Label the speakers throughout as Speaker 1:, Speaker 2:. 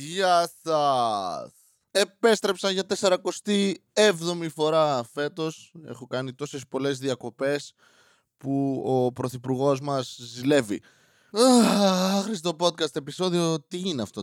Speaker 1: Γεια σας! Επέστρεψα για 47η φορά φέτος. Έχω κάνει τόσες πολλές διακοπές που ο πρωθυπουργός μας ζηλεύει. Άχρηστο podcast επεισόδιο, τι είναι αυτό,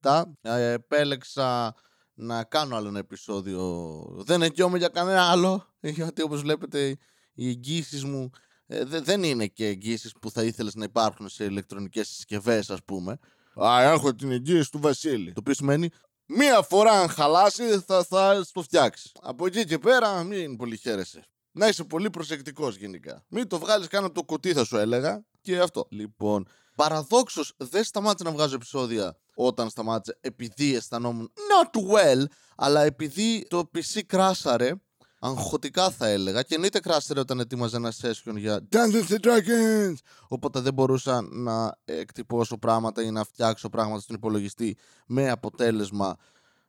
Speaker 1: 397. Ε, επέλεξα να κάνω άλλο ένα επεισόδιο. Δεν αιτιόμαι για κανένα άλλο, γιατί όπως βλέπετε οι εγγύσεις μου ε, δεν είναι και εγγύσεις που θα ήθελες να υπάρχουν σε ηλεκτρονικές συσκευές ας πούμε. Α, έχω την εγγύηση του Βασίλη. Το οποίο σημαίνει μία φορά αν χαλάσει θα, θα το φτιάξει. Από εκεί και πέρα μην πολύ χαίρεσαι. Να είσαι πολύ προσεκτικός γενικά. Μην το βγάλεις καν από το κουτί θα σου έλεγα. Και αυτό. Λοιπόν, παραδόξως δεν σταμάτησε να βγάζω επεισόδια όταν σταμάτησε επειδή αισθανόμουν not well, αλλά επειδή το PC κράσαρε αγχωτικά θα έλεγα. Και εννοείται κράστερε όταν ετοίμαζε ένα session για Dungeons and Dragons! Οπότε δεν μπορούσα να εκτυπώσω πράγματα ή να φτιάξω πράγματα στον υπολογιστή με αποτέλεσμα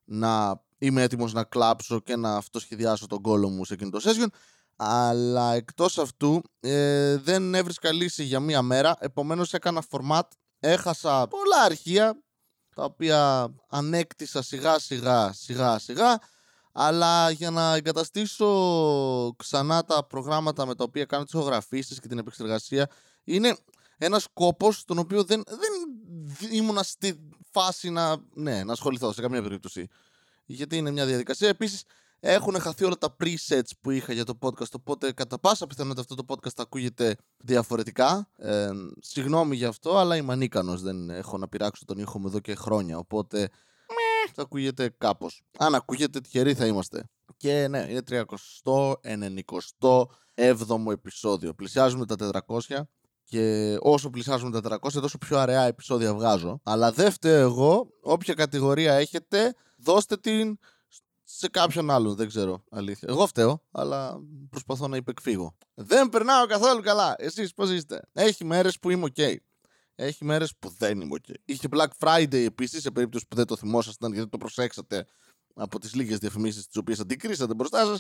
Speaker 1: να είμαι έτοιμος να κλάψω και να αυτοσχεδιάσω τον κόλο μου σε εκείνο το session. Αλλά εκτός αυτού ε, δεν έβρισκα λύση για μία μέρα. Επομένως έκανα format. Έχασα πολλά αρχεία τα οποία ανέκτησα σιγά σιγά σιγά σιγά αλλά για να εγκαταστήσω ξανά τα προγράμματα με τα οποία κάνω τις ηχογραφήσεις και την επεξεργασία είναι ένας κόπος τον οποίο δεν, δεν ήμουνα στη φάση να, ναι, να ασχοληθώ σε καμία περίπτωση. Γιατί είναι μια διαδικασία. Επίσης έχουν χαθεί όλα τα presets που είχα για το podcast, οπότε κατά πάσα πιθανότητα αυτό το podcast θα ακούγεται διαφορετικά. Ε, συγγνώμη γι' αυτό, αλλά είμαι ανίκανος, δεν έχω να πειράξω τον ήχο μου εδώ και χρόνια, οπότε θα ακούγεται κάπως. Αν ακούγεται, τυχεροί θα είμαστε. Και ναι, είναι 397ο επεισόδιο. Πλησιάζουμε τα 400 και όσο πλησιάζουμε τα 400 τόσο πιο αραιά επεισόδια βγάζω. Αλλά δεν φταίω εγώ, όποια κατηγορία έχετε, δώστε την σε κάποιον άλλον, δεν ξέρω, αλήθεια. Εγώ φταίω, αλλά προσπαθώ να υπεκφύγω. Δεν περνάω καθόλου καλά. Εσείς πώς είστε; Έχει μέρες που είμαι ok. Έχει μέρες που δεν είμαι OK. Είχε Black Friday επίσης, σε περίπτωση που δεν το θυμόσασταν γιατί το προσέξατε από τις λίγες διαφημίσεις τις οποίες αντικρίσατε μπροστά σας.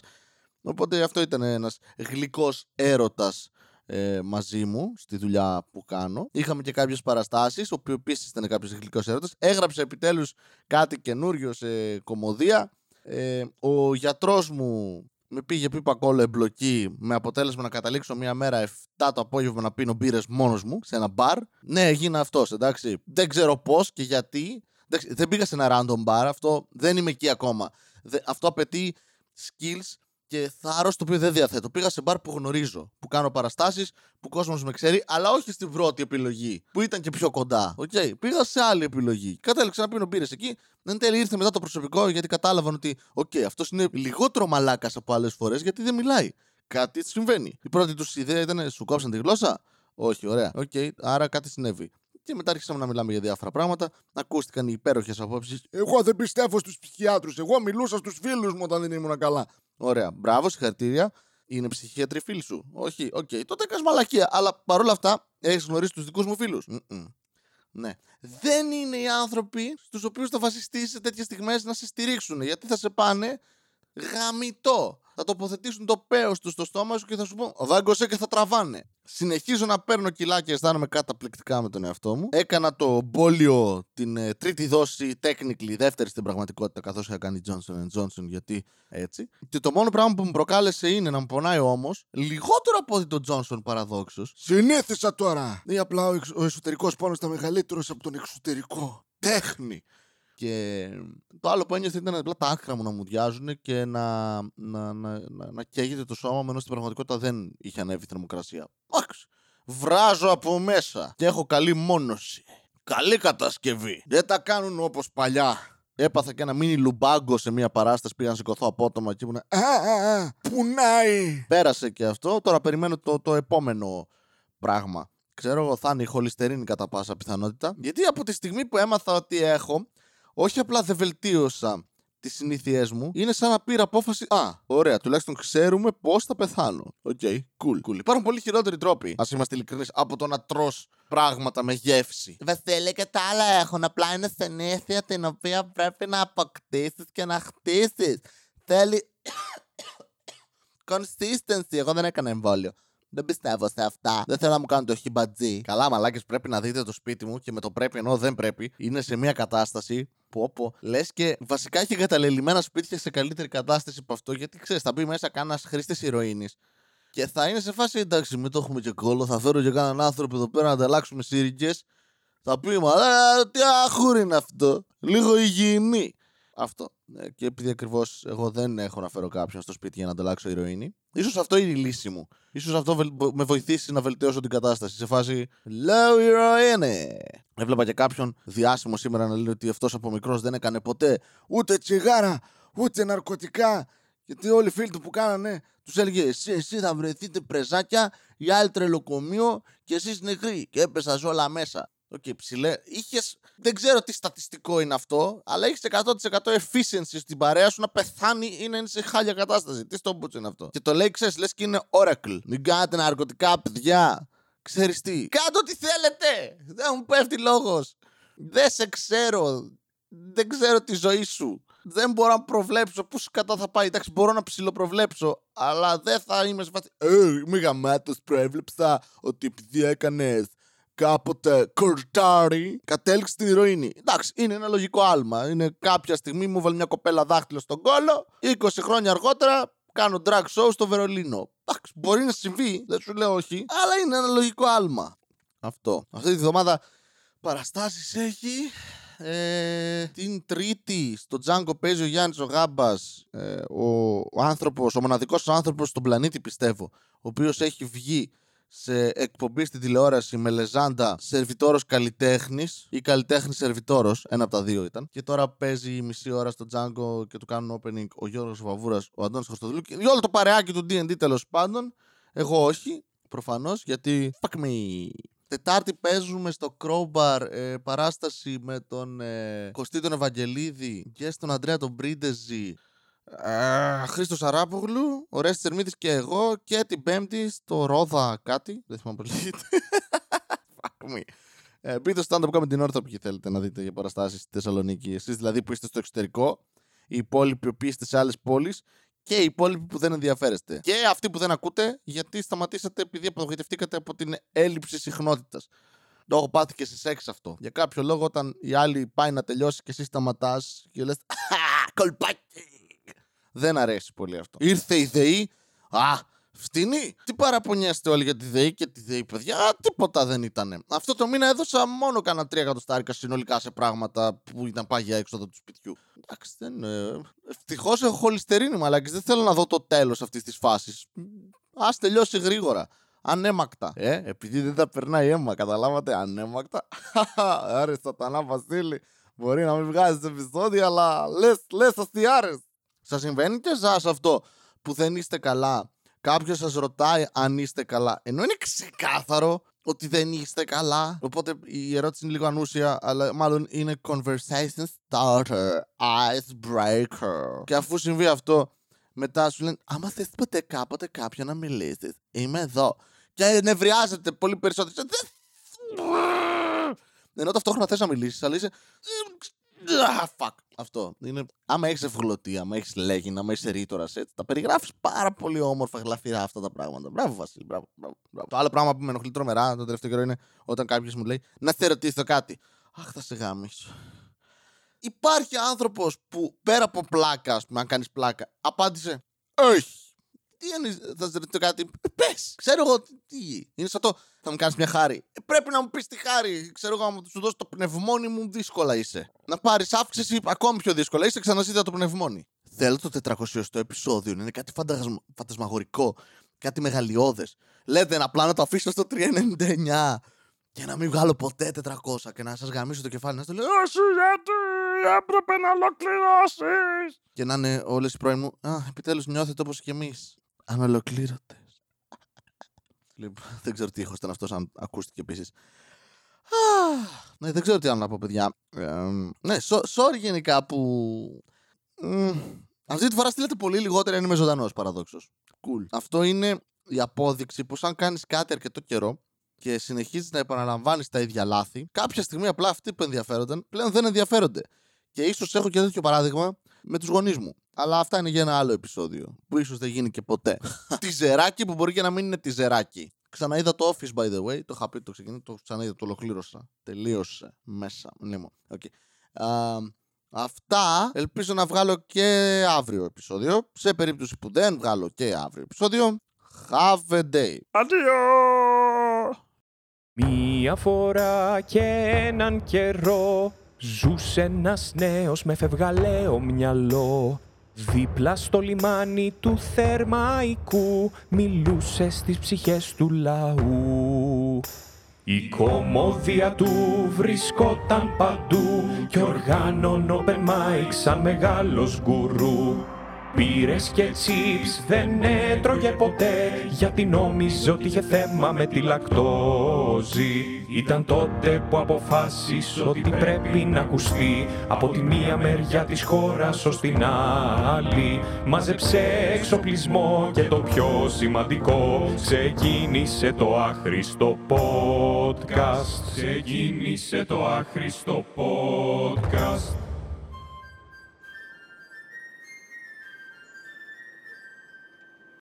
Speaker 1: Οπότε αυτό ήταν ένας γλυκός έρωτας ε, μαζί μου στη δουλειά που κάνω. Είχαμε και κάποιες παραστάσεις, οποίο επίσης ήταν κάποιος γλυκός έρωτας. Έγραψε επιτέλους κάτι καινούριο σε κομμωδία. Ε, ο γιατρός μου με πήγε πίπα κόλλο εμπλοκή με αποτέλεσμα να καταλήξω μία μέρα 7 το απόγευμα να πίνω μπύρες μόνος μου σε ένα μπαρ. Ναι, έγινα αυτός, εντάξει. Δεν ξέρω πώς και γιατί. δεν πήγα σε ένα random bar, αυτό δεν είμαι εκεί ακόμα. αυτό απαιτεί skills και θάρρο το οποίο δεν διαθέτω. Πήγα σε μπαρ που γνωρίζω, που κάνω παραστάσεις, που ο κόσμος με ξέρει, αλλά όχι στην πρώτη επιλογή, που ήταν και πιο κοντά. Okay. Πήγα σε άλλη επιλογή. Κατέληξα να πίνω μπύρες εκεί. Εν τέλει ήρθε μετά το προσωπικό γιατί κατάλαβαν ότι, οκ, okay, αυτός είναι λιγότερο μαλάκας από άλλες φορές γιατί δεν μιλάει. Κάτι συμβαίνει. Η πρώτη τους ιδέα ήταν, σου κόψαν τη γλώσσα; Όχι, ωραία. Okay, άρα κάτι συνέβη. Και μετά αρχίσαμε να μιλάμε για διάφορα πράγματα. Ακούστηκαν οι υπέροχες απόψεις. Εγώ δεν πιστεύω στους ψυχιάτρους. Εγώ μιλούσα στους φίλους μου όταν δεν ήμουν καλά. Ωραία. Μπράβο, συγχαρητήρια. Είναι ψυχίατροι φίλοι σου. Όχι, okay. Τότε έκανες μαλακία. Αλλά παρόλα αυτά έχεις γνωρίσει τους δικούς μου φίλους. Ναι. Δεν είναι οι άνθρωποι στους οποίους θα βασιστείς σε τέτοιες στιγμές να σε στηρίξουν. Γιατί θα σε πάνε γαμητό θα τοποθετήσουν το πέος τους στο στόμα σου και θα σου πω δάγκωσε και θα τραβάνε. Συνεχίζω να παίρνω κιλά και αισθάνομαι καταπληκτικά με τον εαυτό μου. Έκανα το εμβόλιο την ε, τρίτη δόση, technically, δεύτερη στην πραγματικότητα, καθώς είχα κάνει Johnson Johnson, γιατί έτσι. Και το μόνο πράγμα που μου προκάλεσε είναι να μου πονάει ο ώμος λιγότερο από ότι τον Johnson παραδόξως. Συνήθισα τώρα! Ή απλά ο, εξ, ο εσωτερικός πόνος ήταν μεγαλύτερος από τον εξωτερικό. Τέχνη. Και το άλλο που ένιωθε ήταν απλά τα άκρα μου να μου διάζουν και να, να, να, να, να καίγεται το σώμα μου, ενώ στην πραγματικότητα δεν είχε ανέβει η θερμοκρασία. Άξ, βράζω από μέσα και έχω καλή μόνωση. Καλή κατασκευή. Δεν τα κάνουν όπως παλιά. Έπαθα και ένα μίνι λουμπάγκο σε μια παράσταση. Πήγα να σηκωθώ απότομα και ήμουν. Α, α, α, πουνάει. Πέρασε και αυτό. Τώρα περιμένω το, το επόμενο πράγμα. Ξέρω εγώ θα είναι η χοληστερίνη κατά πάσα πιθανότητα. Γιατί από τη στιγμή που έμαθα ότι έχω, όχι απλά δεν βελτίωσα τις συνήθειές μου, είναι σαν να πήρα απόφαση. Α, ωραία, τουλάχιστον ξέρουμε πώς θα πεθάνω. Okay, cool, cool. Υπάρχουν πολύ χειρότεροι τρόποι, ας είμαστε ειλικρινείς, από το να τρως πράγματα με γεύση. Βασίλη και τα άλλα έχουν. Απλά είναι συνήθεια την οποία πρέπει να αποκτήσεις και να χτίσεις. Θέλει. Consistency. Εγώ δεν έκανα εμβόλιο. Δεν πιστεύω σε αυτά. Δεν θέλω να μου κάνετε το χιμπατζή. Καλά, μαλάκες, πρέπει να δείτε το σπίτι μου και με το πρέπει ενώ δεν πρέπει. Είναι σε μια κατάσταση που όπου λες και βασικά έχει εγκαταλελειμμένα σπίτια σε καλύτερη κατάσταση από αυτό. Γιατί ξέρεις, θα μπει μέσα κάνα χρήστης ηρωίνης και θα είναι σε φάση εντάξει, μην το έχουμε και κόλλο. Θα φέρω και κανέναν άνθρωπο εδώ πέρα να ανταλλάξουμε σύρικε. Θα πει, μα τι αχούρι είναι αυτό; Λίγο υγιεινή. Αυτό. Ε, και επειδή ακριβώς εγώ δεν έχω να φέρω κάποιον στο σπίτι για να ανταλλάξω ηρωίνη, ίσως αυτό είναι η λύση μου. Ίσως αυτό με βοηθήσει να βελτιώσω την κατάσταση. Σε φάση Λέω ηρωίνη. Έβλεπα και κάποιον διάσημο σήμερα να λέει ότι αυτός από μικρός δεν έκανε ποτέ ούτε τσιγάρα, ούτε ναρκωτικά. Γιατί όλοι οι φίλοι του που κάνανε, τους έλεγε εσείς, εσείς θα βρεθείτε πρεζάκια, οι άλλοι τρελοκομείο και εσείς νεκροί. Και έπεσε όλα μέσα. Okay, ψηλέ. Είχες, δεν ξέρω τι στατιστικό είναι αυτό, αλλά έχεις 100% efficiency στην παρέα σου να πεθάνει ή να είναι σε χάλια κατάσταση. Τι στο πούτσο είναι αυτό. Και το λέει, ξέρεις, λες και είναι Oracle. Μην κάνετε ναρκωτικά, παιδιά. Ξέρεις τι. Κάντε ό,τι θέλετε. Δεν μου πέφτει λόγος. Δεν σε ξέρω. Δεν ξέρω τη ζωή σου. Δεν μπορώ να προβλέψω πού κατά θα πάει. Εντάξει, μπορώ να ψηλοπροβλέψω, αλλά δεν θα είμαι σε φάση. Ε, είμαι γαμάτος. Προέβλεψα ότι επειδή έκανες κάποτε κορτάρι, κατέληξε στην ηρωίνη. Εντάξει, είναι ένα λογικό άλμα. Είναι κάποια στιγμή μου βάλει μια κοπέλα δάχτυλο στον κόλο, 20 χρόνια αργότερα κάνω drag show στο Βερολίνο. Εντάξει, μπορεί να συμβεί, δεν σου λέω όχι, αλλά είναι ένα λογικό άλμα. Αυτό. Αυτή τη βδομάδα παραστάσεις έχει. Ε, την Τρίτη στο Τζάγκο παίζει ο Γιάννης ο Γάμπας, ε, ο, ο άνθρωπος, ο μοναδικός άνθρωπος στον πλανήτη, πιστεύω, ο οποίος έχει βγει σε εκπομπή στην τηλεόραση με λεζάντα σερβιτόρος καλλιτέχνης ή καλλιτέχνης σερβιτόρος. Ένα από τα δύο ήταν. Και τώρα παίζει μισή ώρα στο Django και του κάνουν opening ο Γιώργος Βαβούρας, ο Αντώνης Χρυστοδουλού και όλο το παρεάκι του DD τέλος πάντων. Εγώ όχι, προφανώς, γιατί fuck me. Τετάρτη παίζουμε στο Crowbar ε, παράσταση με τον ε, Κωστή τον Ευαγγελίδη και στον Αντρέα τον Μπρίντεζη Χρήστος Αράπογλου, ο Ρέστης Ερμίδη και εγώ και την Πέμπτη στο Ρόδα κάτι. Δεν θυμάμαι πώς λέγεται. ε, μπείτε στο stand-up την όρθα που θέλετε να δείτε για παραστάσεις στη Θεσσαλονίκη. Εσείς δηλαδή που είστε στο εξωτερικό, οι υπόλοιποι που είστε σε άλλες πόλεις και οι υπόλοιποι που δεν ενδιαφέρεστε. Και αυτοί που δεν ακούτε, γιατί σταματήσατε επειδή απογοητευτήκατε από την έλλειψη συχνότητας. Το έχω πάθει και σε σεξ αυτό. Για κάποιο λόγο, όταν η άλλη πάει να τελειώσει και εσύ σταματάς και λες. Κολπάκι! Δεν αρέσει πολύ αυτό. Ήρθε η ΔΕΗ. Α, φτηνή. Τι παραπονιέστε όλοι για τη ΔΕΗ και τη ΔΕΗ, παιδιά. Α, τίποτα δεν ήταν. Αυτό το μήνα έδωσα μόνο κάνα τρία εκατοστάρικα συνολικά σε πράγματα που ήταν πάγια έξοδο του σπιτιού. Εντάξει, δεν. Ε, Ευτυχώς έχω χολυστερίνη, μαλάκι. Δεν θέλω να δω το τέλος αυτής της φάσης. Α τελειώσει γρήγορα. Ανέμακτα. Ε, επειδή δεν τα περνάει αίμα, καταλάβατε. Ανέμακτα. Άρε, Σατανά Βασίλη. Μπορεί να μην βγάζει επεισόδια, αλλά λες, λες, αστιάρε. Σας συμβαίνει και εσάς αυτό που δεν είστε καλά; Κάποιος σας ρωτάει αν είστε καλά. Ενώ είναι ξεκάθαρο ότι δεν είστε καλά. Οπότε η ερώτηση είναι λίγο ανούσια, αλλά μάλλον είναι conversation starter, icebreaker. Και αφού συμβεί αυτό, μετά σου λένε Άμα θες ποτέ κάποτε κάποιον να μιλήσεις, είμαι εδώ. Και νευριάζεται πολύ περισσότερο. Ενώ ταυτόχρονα θες να μιλήσεις, αλλά είσαι. Ah, fuck. Αυτό. Είναι... Άμα έχεις ευγλωτία, άμα έχεις λέγει, άμα είσαι ρήτορα, έτσι, τα περιγράφεις πάρα πολύ όμορφα, γλαφυρά αυτά τα πράγματα. Μπράβο, Βασίλη. Μπράβο, μπράβο, μπράβο. Το άλλο πράγμα που με ενοχλεί τρομερά τον τελευταίο καιρό είναι όταν κάποιος μου λέει Να σε ρωτήσω κάτι. Αχ, θα σε γάμισω. Υπάρχει άνθρωπος που πέρα από πλάκα, ας πούμε, αν κάνεις πλάκα, απάντησε Όχι. Τι είναι, θα σε ρωτήσω κάτι; Πες, ξέρω εγώ τι. Είναι σαν το. Θα μου κάνεις μια χάρη. Ε, πρέπει να μου πεις τη χάρη. Ξέρω εγώ, άμα σου δώσω το πνευμόνι μου, δύσκολα είσαι. Να πάρεις αύξηση ακόμη πιο δύσκολα. Είσαι ξαναζήτητα το πνευμόνι. Θέλω το 400 επεισόδιο. Είναι κάτι φαντασμ... φαντασμαγορικό. Κάτι μεγαλειώδες. Λέτε να πλάνο το αφήσω στο 399 και να μην βγάλω ποτέ 400 και να σας γαμίσω το κεφάλι να στο λέω Όχι, γιατί έπρεπε να ολοκληρώσεις. Και να είναι όλες οι πρώην μου. Α, επιτέλους νιώθετε όπως και εμείς ανολοκλήρωτε. λοιπόν, δεν ξέρω τι ήχο ήταν αυτός, αν ακούστηκε επίσης. ναι, δεν ξέρω τι άλλο να πω, παιδιά. ναι, sorry γενικά που. αυτή τη φορά στείλετε πολύ λιγότερο αν είμαι ζωντανός, παραδόξως. Cool. Αυτό είναι η απόδειξη πω αν κάνεις κάτι αρκετό καιρό και συνεχίζεις να επαναλαμβάνεις τα ίδια λάθη, κάποια στιγμή απλά αυτοί που ενδιαφέρονταν πλέον δεν ενδιαφέρονται. Και ίσως έχω και τέτοιο παράδειγμα με τους γονείς μου. Αλλά αυτά είναι για ένα άλλο επεισόδιο. Που ίσως δεν γίνει και ποτέ. τη ζεράκι που μπορεί και να μην είναι τη ζεράκι. Ξαναείδα το Office, by the way. Το είχα πει, το ξεκινήσω, το ξαναείδα, το ολοκλήρωσα. Τελείωσε μέσα. Λοιπόν, okay. αυτά ελπίζω να βγάλω και αύριο επεισόδιο. Σε περίπτωση που δεν βγάλω και αύριο επεισόδιο, have a day.
Speaker 2: Αντίο!
Speaker 3: Μία φορά και έναν καιρό Ζούσε ένας νέος με φευγαλαίο μυαλό. Δίπλα στο λιμάνι του Θερμαϊκού Μιλούσε στις ψυχές του λαού. Η κομμόδια του βρισκόταν παντού και οργάνων open mic σαν μεγάλος γκουρού. Πήρες και τσίπς δεν έτρωγε ποτέ γιατί νόμιζε ότι είχε θέμα με τη λακτόζη. Ήταν τότε που αποφάσισε ότι πρέπει να ακουστεί από τη μία μεριά της χώρας ως την άλλη. Μάζεψε εξοπλισμό και το πιο σημαντικό ξεκίνησε το άχρηστο podcast. Ξεκίνησε το άχρηστο podcast.